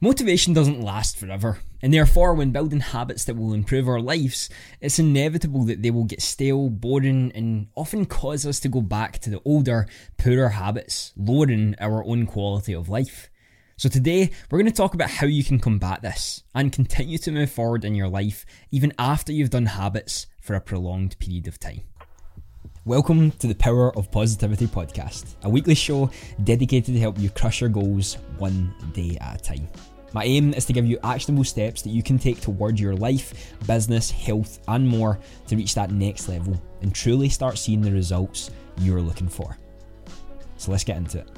Motivation doesn't last forever, and therefore, when building habits that will improve our lives, it's inevitable that they will get stale, boring, and often cause us to go back to the older, poorer habits, lowering our own quality of life. So, today we're going to talk about how you can combat this and continue to move forward in your life even after you've done habits for a prolonged period of time. Welcome to the Power of Positivity podcast, a weekly show dedicated to help you crush your goals one day at a time. My aim is to give you actionable steps that you can take toward your life, business, health, and more to reach that next level and truly start seeing the results you're looking for. So let's get into it.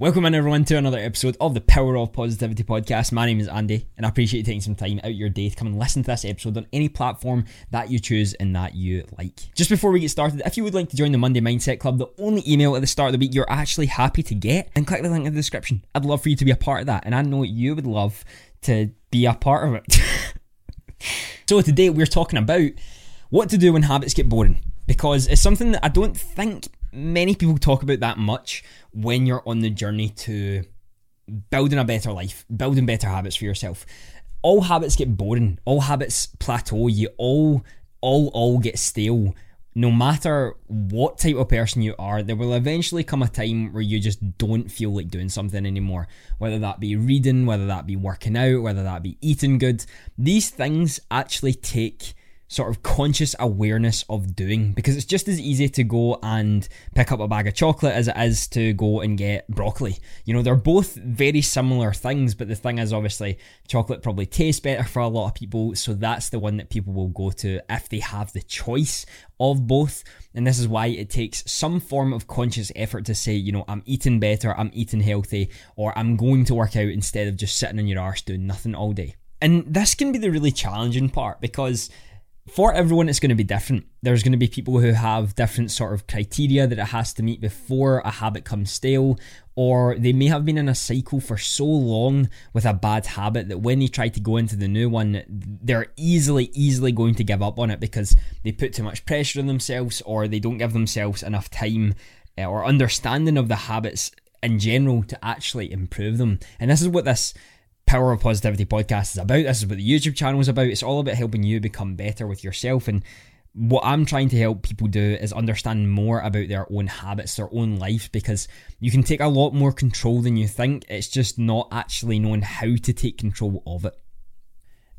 Welcome in everyone to another episode of the Power of Positivity podcast. My name is Andy, and I appreciate you taking some time out your day to come and listen to this episode on any platform that you choose and that you like. Just before we get started, if you would like to join the Monday Mindset Club, the only email at the start of the week you're actually happy to get, then click the link in the description. I'd love for you to be a part of that, and I know you would love to be a part of it. so today we're talking about what to do when habits get boring because it's something that I don't think many people talk about that much when you're on the journey to building a better life, building better habits for yourself. All habits get boring. All habits plateau. You all, all, all get stale. No matter what type of person you are, there will eventually come a time where you just don't feel like doing something anymore. Whether that be reading, whether that be working out, whether that be eating good. These things actually take sort of conscious awareness of doing because it's just as easy to go and pick up a bag of chocolate as it is to go and get broccoli. You know, they're both very similar things, but the thing is, obviously, chocolate probably tastes better for a lot of people, so that's the one that people will go to if they have the choice of both. And this is why it takes some form of conscious effort to say, you know, I'm eating better, I'm eating healthy, or I'm going to work out instead of just sitting on your arse doing nothing all day. And this can be the really challenging part because for everyone it's going to be different. There's going to be people who have different sort of criteria that it has to meet before a habit comes stale or they may have been in a cycle for so long with a bad habit that when they try to go into the new one they're easily easily going to give up on it because they put too much pressure on themselves or they don't give themselves enough time uh, or understanding of the habits in general to actually improve them. And this is what this Power of Positivity podcast is about. This is what the YouTube channel is about. It's all about helping you become better with yourself. And what I'm trying to help people do is understand more about their own habits, their own life, because you can take a lot more control than you think. It's just not actually knowing how to take control of it.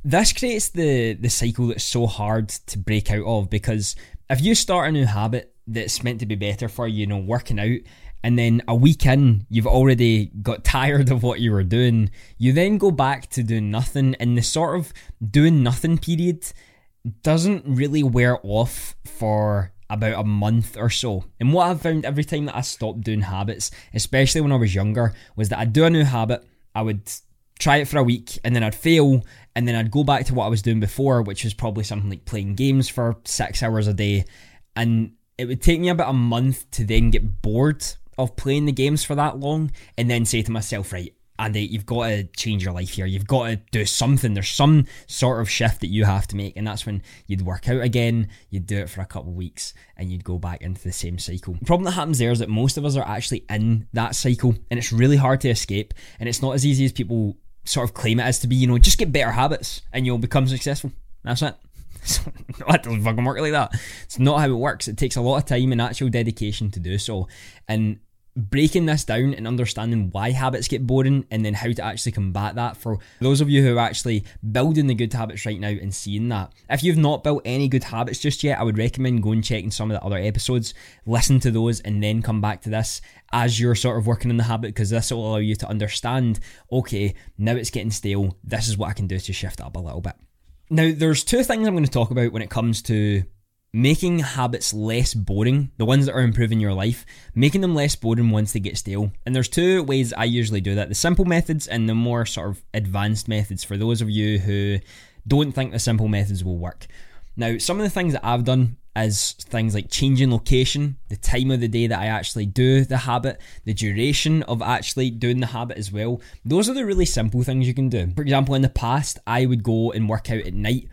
This creates the, the cycle that's so hard to break out of because if you start a new habit that's meant to be better for you, you know, working out, and then a week in, you've already got tired of what you were doing. You then go back to doing nothing, and the sort of doing nothing period doesn't really wear off for about a month or so. And what I've found every time that I stopped doing habits, especially when I was younger, was that I'd do a new habit, I would try it for a week, and then I'd fail, and then I'd go back to what I was doing before, which was probably something like playing games for six hours a day. And it would take me about a month to then get bored of playing the games for that long and then say to myself, right, Andy, you've got to change your life here. You've got to do something. There's some sort of shift that you have to make. And that's when you'd work out again, you'd do it for a couple of weeks, and you'd go back into the same cycle. The problem that happens there is that most of us are actually in that cycle, and it's really hard to escape. And it's not as easy as people sort of claim it as to be. You know, just get better habits and you'll become successful. That's it. it doesn't fucking work like that. It's not how it works. It takes a lot of time and actual dedication to do so. And breaking this down and understanding why habits get boring and then how to actually combat that for those of you who are actually building the good habits right now and seeing that. If you've not built any good habits just yet, I would recommend going checking some of the other episodes, listen to those, and then come back to this as you're sort of working on the habit because this will allow you to understand okay, now it's getting stale, this is what I can do to shift up a little bit. Now, there's two things I'm going to talk about when it comes to making habits less boring, the ones that are improving your life, making them less boring once they get stale. And there's two ways I usually do that the simple methods and the more sort of advanced methods for those of you who don't think the simple methods will work. Now, some of the things that I've done is things like changing location, the time of the day that I actually do the habit, the duration of actually doing the habit as well. Those are the really simple things you can do. For example, in the past, I would go and work out at night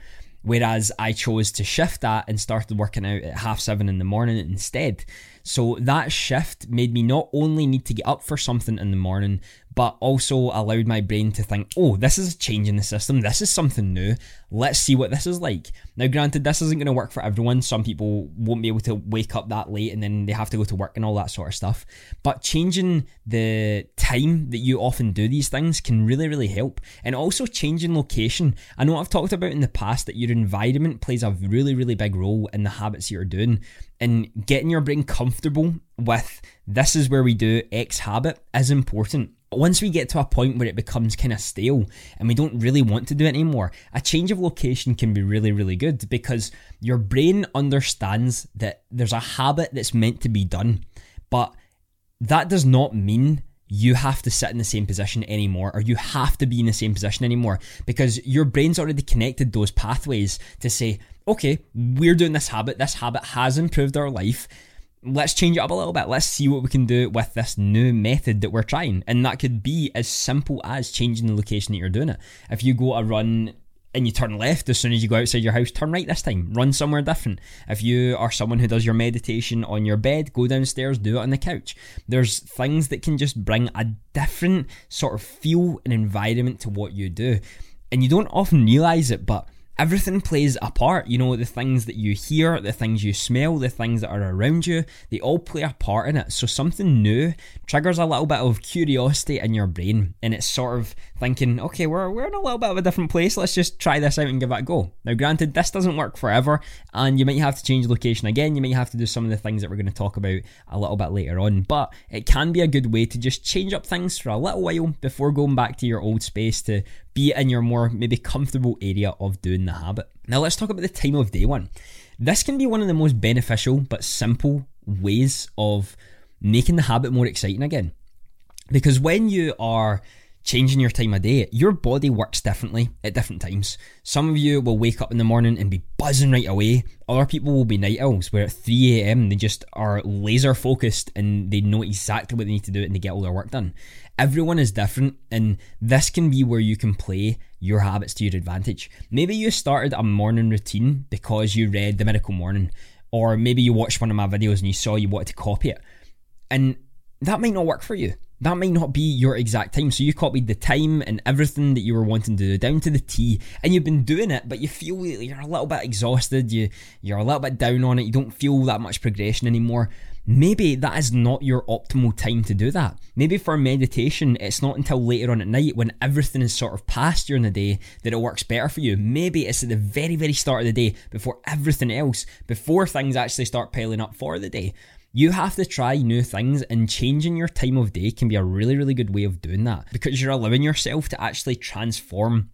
Whereas I chose to shift that and started working out at half seven in the morning instead. So that shift made me not only need to get up for something in the morning, but also allowed my brain to think, oh, this is a change in the system. This is something new. Let's see what this is like. Now, granted, this isn't going to work for everyone. Some people won't be able to wake up that late and then they have to go to work and all that sort of stuff. But changing the time that you often do these things can really, really help. And also changing location. I know I've talked about in the past that your environment plays a really, really big role in the habits you're doing. And getting your brain comfortable with this is where we do X habit is important once we get to a point where it becomes kind of stale and we don't really want to do it anymore, a change of location can be really, really good because your brain understands that there's a habit that's meant to be done, but that does not mean you have to sit in the same position anymore or you have to be in the same position anymore because your brain's already connected those pathways to say, okay, we're doing this habit, this habit has improved our life let's change it up a little bit. Let's see what we can do with this new method that we're trying. And that could be as simple as changing the location that you're doing it. If you go a run and you turn left as soon as you go outside your house, turn right this time. Run somewhere different. If you are someone who does your meditation on your bed, go downstairs, do it on the couch. There's things that can just bring a different sort of feel and environment to what you do. And you don't often realize it, but everything plays a part. You know, the things that you hear, the things you smell, the things that are around you, they all play a part in it. So something new triggers a little bit of curiosity in your brain, and it's sort of thinking, okay, we're, we're in a little bit of a different place. Let's just try this out and give it a go. Now, granted, this doesn't work forever, and you might have to change location again. You might have to do some of the things that we're going to talk about a little bit later on, but it can be a good way to just change up things for a little while before going back to your old space to be in your more maybe comfortable area of doing the habit. Now, let's talk about the time of day one. This can be one of the most beneficial but simple ways of making the habit more exciting again. Because when you are changing your time of day, your body works differently at different times. Some of you will wake up in the morning and be buzzing right away. Other people will be night owls where at 3 a.m. they just are laser focused and they know exactly what they need to do and they get all their work done. Everyone is different, and this can be where you can play your habits to your advantage. Maybe you started a morning routine because you read The Miracle Morning, or maybe you watched one of my videos and you saw you wanted to copy it. And that might not work for you that might not be your exact time. So you copied the time and everything that you were wanting to do down to the T, and you've been doing it, but you feel you're a little bit exhausted. You you're a little bit down on it. You don't feel that much progression anymore. Maybe that is not your optimal time to do that. Maybe for meditation, it's not until later on at night when everything is sort of passed during the day that it works better for you. Maybe it's at the very, very start of the day before everything else, before things actually start piling up for the day. You have to try new things, and changing your time of day can be a really, really good way of doing that because you're allowing yourself to actually transform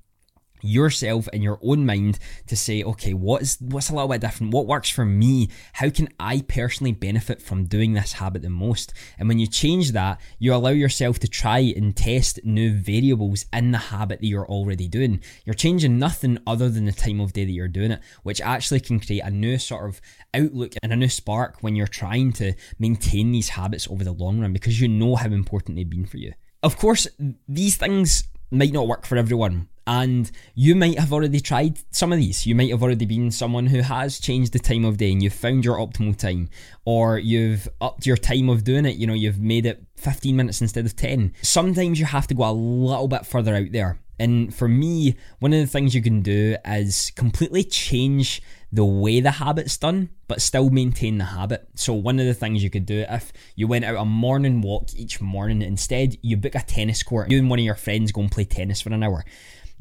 yourself in your own mind to say, okay, what's what's a little bit different? What works for me? How can I personally benefit from doing this habit the most? And when you change that, you allow yourself to try and test new variables in the habit that you're already doing. You're changing nothing other than the time of day that you're doing it, which actually can create a new sort of outlook and a new spark when you're trying to maintain these habits over the long run because you know how important they've been for you. Of course, these things might not work for everyone. And you might have already tried some of these. You might have already been someone who has changed the time of day and you've found your optimal time, or you've upped your time of doing it. You know, you've made it 15 minutes instead of 10. Sometimes you have to go a little bit further out there. And for me, one of the things you can do is completely change the way the habit's done, but still maintain the habit. So, one of the things you could do if you went out a morning walk each morning, instead, you book a tennis court, you and one of your friends go and play tennis for an hour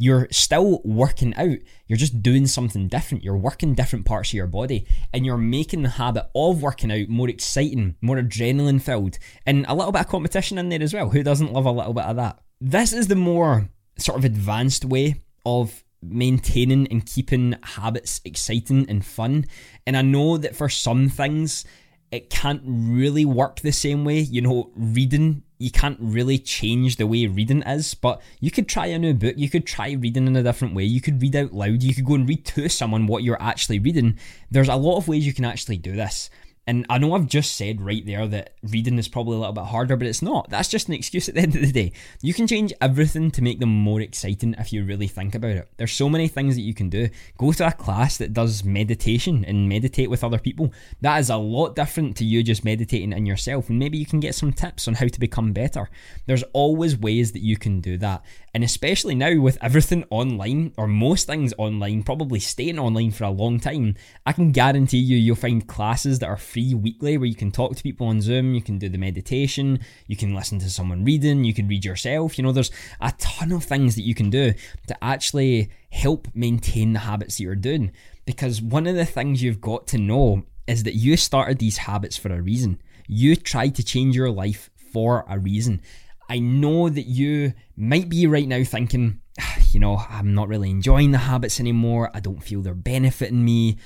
you're still working out. You're just doing something different. You're working different parts of your body and you're making the habit of working out more exciting, more adrenaline filled, and a little bit of competition in there as well. Who doesn't love a little bit of that? This is the more sort of advanced way of maintaining and keeping habits exciting and fun. And I know that for some things, it can't really work the same way. You know, reading, you can't really change the way reading is, but you could try a new book. You could try reading in a different way. You could read out loud. You could go and read to someone what you're actually reading. There's a lot of ways you can actually do this. And I know I've just said right there that reading is probably a little bit harder, but it's not. That's just an excuse at the end of the day. You can change everything to make them more exciting if you really think about it. There's so many things that you can do. Go to a class that does meditation and meditate with other people. That is a lot different to you just meditating in yourself. And maybe you can get some tips on how to become better. There's always ways that you can do that. And especially now with everything online, or most things online, probably staying online for a long time, I can guarantee you you'll find classes that are free weekly where you can talk to people on Zoom, you can do the meditation, you can listen to someone reading, you can read yourself. You know, there's a ton of things that you can do to actually help maintain the habits that you're doing. Because one of the things you've got to know is that you started these habits for a reason. You tried to change your life for a reason. I know that you might be right now thinking, ah, you know, I'm not really enjoying the habits anymore. I don't feel they're benefiting me.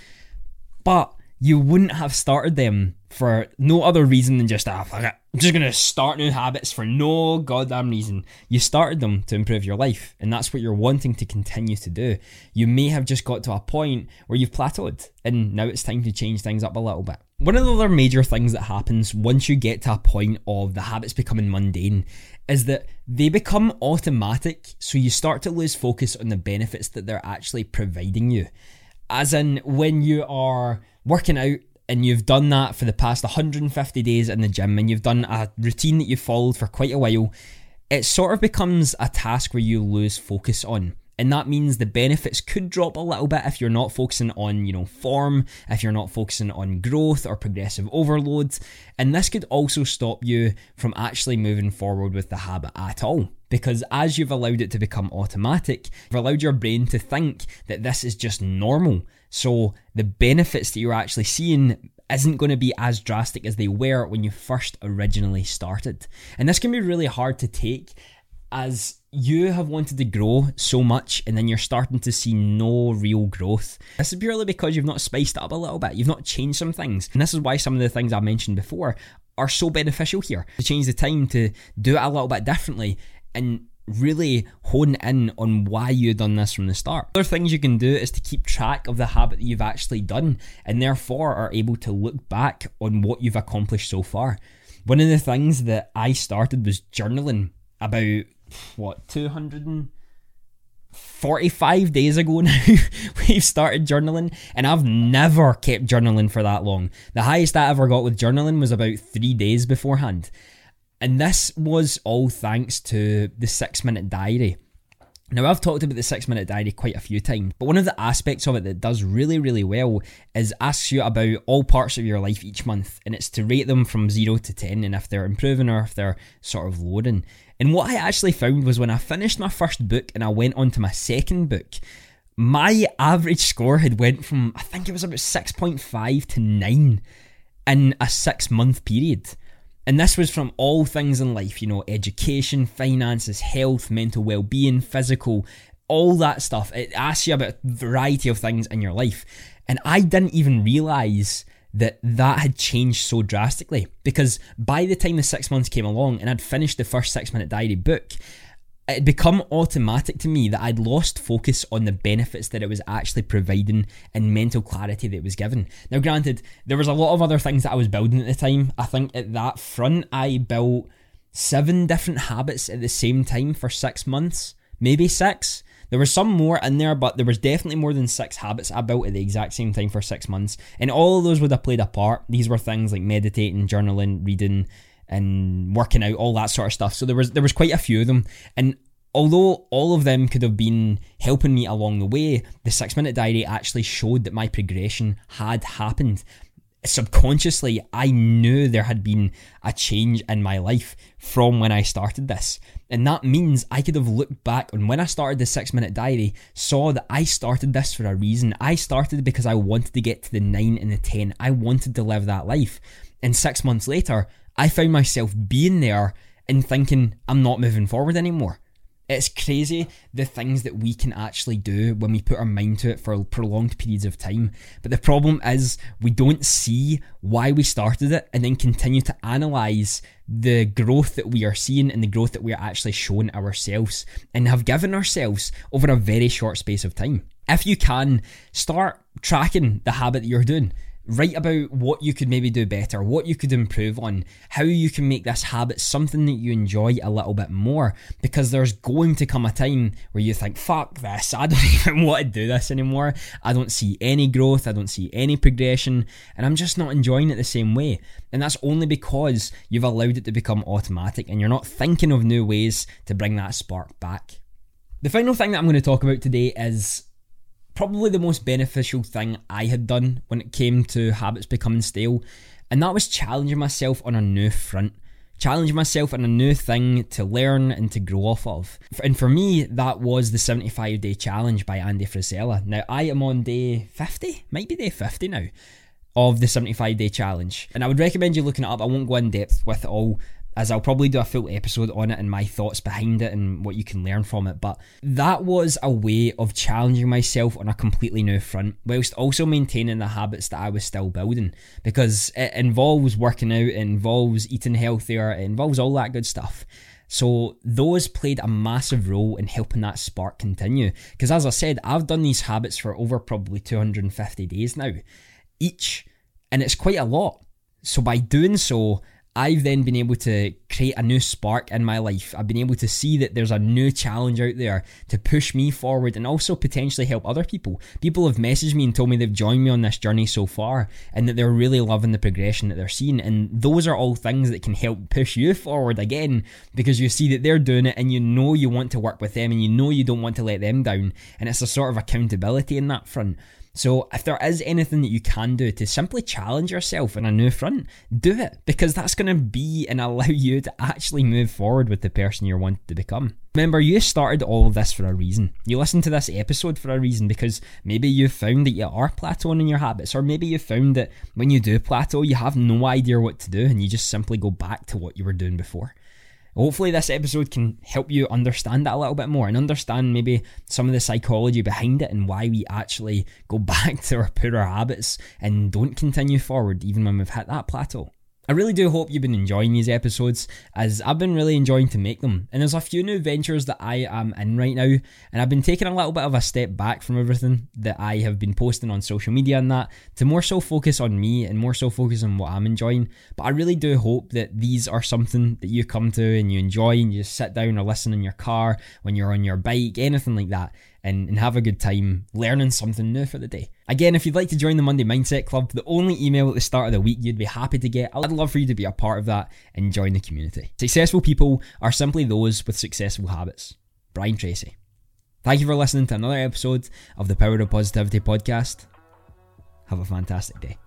But you wouldn't have started them for no other reason than just, ah, I'm just going to start new habits for no goddamn reason. You started them to improve your life, and that's what you're wanting to continue to do. You may have just got to a point where you've plateaued, and now it's time to change things up a little bit. One of the other major things that happens once you get to a point of the habits becoming mundane is that they become automatic, so you start to lose focus on the benefits that they're actually providing you. As in, when you are working out and you've done that for the past 150 days in the gym and you've done a routine that you've followed for quite a while, it sort of becomes a task where you lose focus on. And that means the benefits could drop a little bit if you're not focusing on, you know, form, if you're not focusing on growth or progressive overload. And this could also stop you from actually moving forward with the habit at all. Because as you've allowed it to become automatic, you've allowed your brain to think that this is just normal. So the benefits that you're actually seeing isn't going to be as drastic as they were when you first originally started. And this can be really hard to take as you have wanted to grow so much and then you're starting to see no real growth. This is purely because you've not spiced up a little bit, you've not changed some things. And this is why some of the things I mentioned before are so beneficial here. To change the time to do it a little bit differently and really hone in on why you've done this from the start. Other things you can do is to keep track of the habit that you've actually done and therefore are able to look back on what you've accomplished so far. One of the things that I started was journaling about what 245 days ago now we've started journaling and I've never kept journaling for that long. The highest I ever got with journaling was about 3 days beforehand. And this was all thanks to the 6 minute diary. Now, I've talked about the six minute diary quite a few times, but one of the aspects of it that does really, really well is asks you about all parts of your life each month, and it's to rate them from zero to 10 and if they're improving or if they're sort of loading. And what I actually found was when I finished my first book and I went on to my second book, my average score had went from I think it was about 6.5 to 9 in a 6 month period. And this was from all things in life, you know, education, finances, health, mental well-being, physical, all that stuff. It asks you about a variety of things in your life. And I didn't even realize that that had changed so drastically because by the time the six months came along and I'd finished the first six minute diary book, it had become automatic to me that I'd lost focus on the benefits that it was actually providing and mental clarity that it was given. Now, granted, there was a lot of other things that I was building at the time. I think at that front, I built seven different habits at the same time for six months, maybe six. There was some more in there, but there was definitely more than six habits I built at the exact same time for six months. And all of those would have played a part. These were things like meditating, journaling, reading, and working out, all that sort of stuff. So there was there was quite a few of them. And although all of them could have been helping me along the way, the six minute diary actually showed that my progression had happened subconsciously, I knew there had been a change in my life from when I started this. And that means I could have looked back on when I started the six minute diary, saw that I started this for a reason. I started because I wanted to get to the nine and the 10. I wanted to live that life. And six months later, I found myself being there and thinking, I'm not moving forward anymore. It's crazy the things that we can actually do when we put our mind to it for prolonged periods of time. But the problem is we don't see why we started it and then continue to analyze the growth that we are seeing and the growth that we are actually showing ourselves and have given ourselves over a very short space of time. If you can, start tracking the habit that you're doing Write about what you could maybe do better, what you could improve on, how you can make this habit something that you enjoy a little bit more. Because there's going to come a time where you think, fuck this, I don't even want to do this anymore. I don't see any growth, I don't see any progression, and I'm just not enjoying it the same way. And that's only because you've allowed it to become automatic and you're not thinking of new ways to bring that spark back. The final thing that I'm going to talk about today is probably the most beneficial thing I had done when it came to habits becoming stale, and that was challenging myself on a new front. Challenging myself on a new thing to learn and to grow off of. And for me, that was the 75 day challenge by Andy Frisella. Now, I am on day 50, might be day 50 now, of the 75 day challenge. And I would recommend you looking it up. I won't go in depth with it all as I'll probably do a full episode on it and my thoughts behind it and what you can learn from it. But that was a way of challenging myself on a completely new front, whilst also maintaining the habits that I was still building. Because it involves working out, it involves eating healthier, it involves all that good stuff. So those played a massive role in helping that spark continue. Because as I said, I've done these habits for over probably 250 days now, each, and it's quite a lot. So by doing so, I've then been able to create a new spark in my life. I've been able to see that there's a new challenge out there to push me forward and also potentially help other people. People have messaged me and told me they've joined me on this journey so far and that they're really loving the progression that they're seeing. And those are all things that can help push you forward again because you see that they're doing it and you know you want to work with them and you know you don't want to let them down. And it's a sort of accountability in that front. So if there is anything that you can do to simply challenge yourself in a new front, do it because that's going to be and allow you to actually move forward with the person you're wanting to become. Remember, you started all of this for a reason. You listened to this episode for a reason because maybe you found that you are plateauing in your habits, or maybe you found that when you do plateau, you have no idea what to do and you just simply go back to what you were doing before. Hopefully, this episode can help you understand that a little bit more and understand maybe some of the psychology behind it and why we actually go back to our poorer habits and don't continue forward even when we've hit that plateau. I really do hope you've been enjoying these episodes, as I've been really enjoying to make them. And there's a few new ventures that I am in right now, and I've been taking a little bit of a step back from everything that I have been posting on social media and that to more so focus on me and more so focus on what I'm enjoying. But I really do hope that these are something that you come to and you enjoy and you just sit down or listen in your car when you're on your bike, anything like that and, and have a good time learning something new for the day. Again, if you'd like to join the Monday Mindset Club, the only email at the start of the week you'd be happy to get, I'd love for you to be a part of that and join the community. Successful people are simply those with successful habits. Brian Tracy. Thank you for listening to another episode of the Power of Positivity podcast. Have a fantastic day.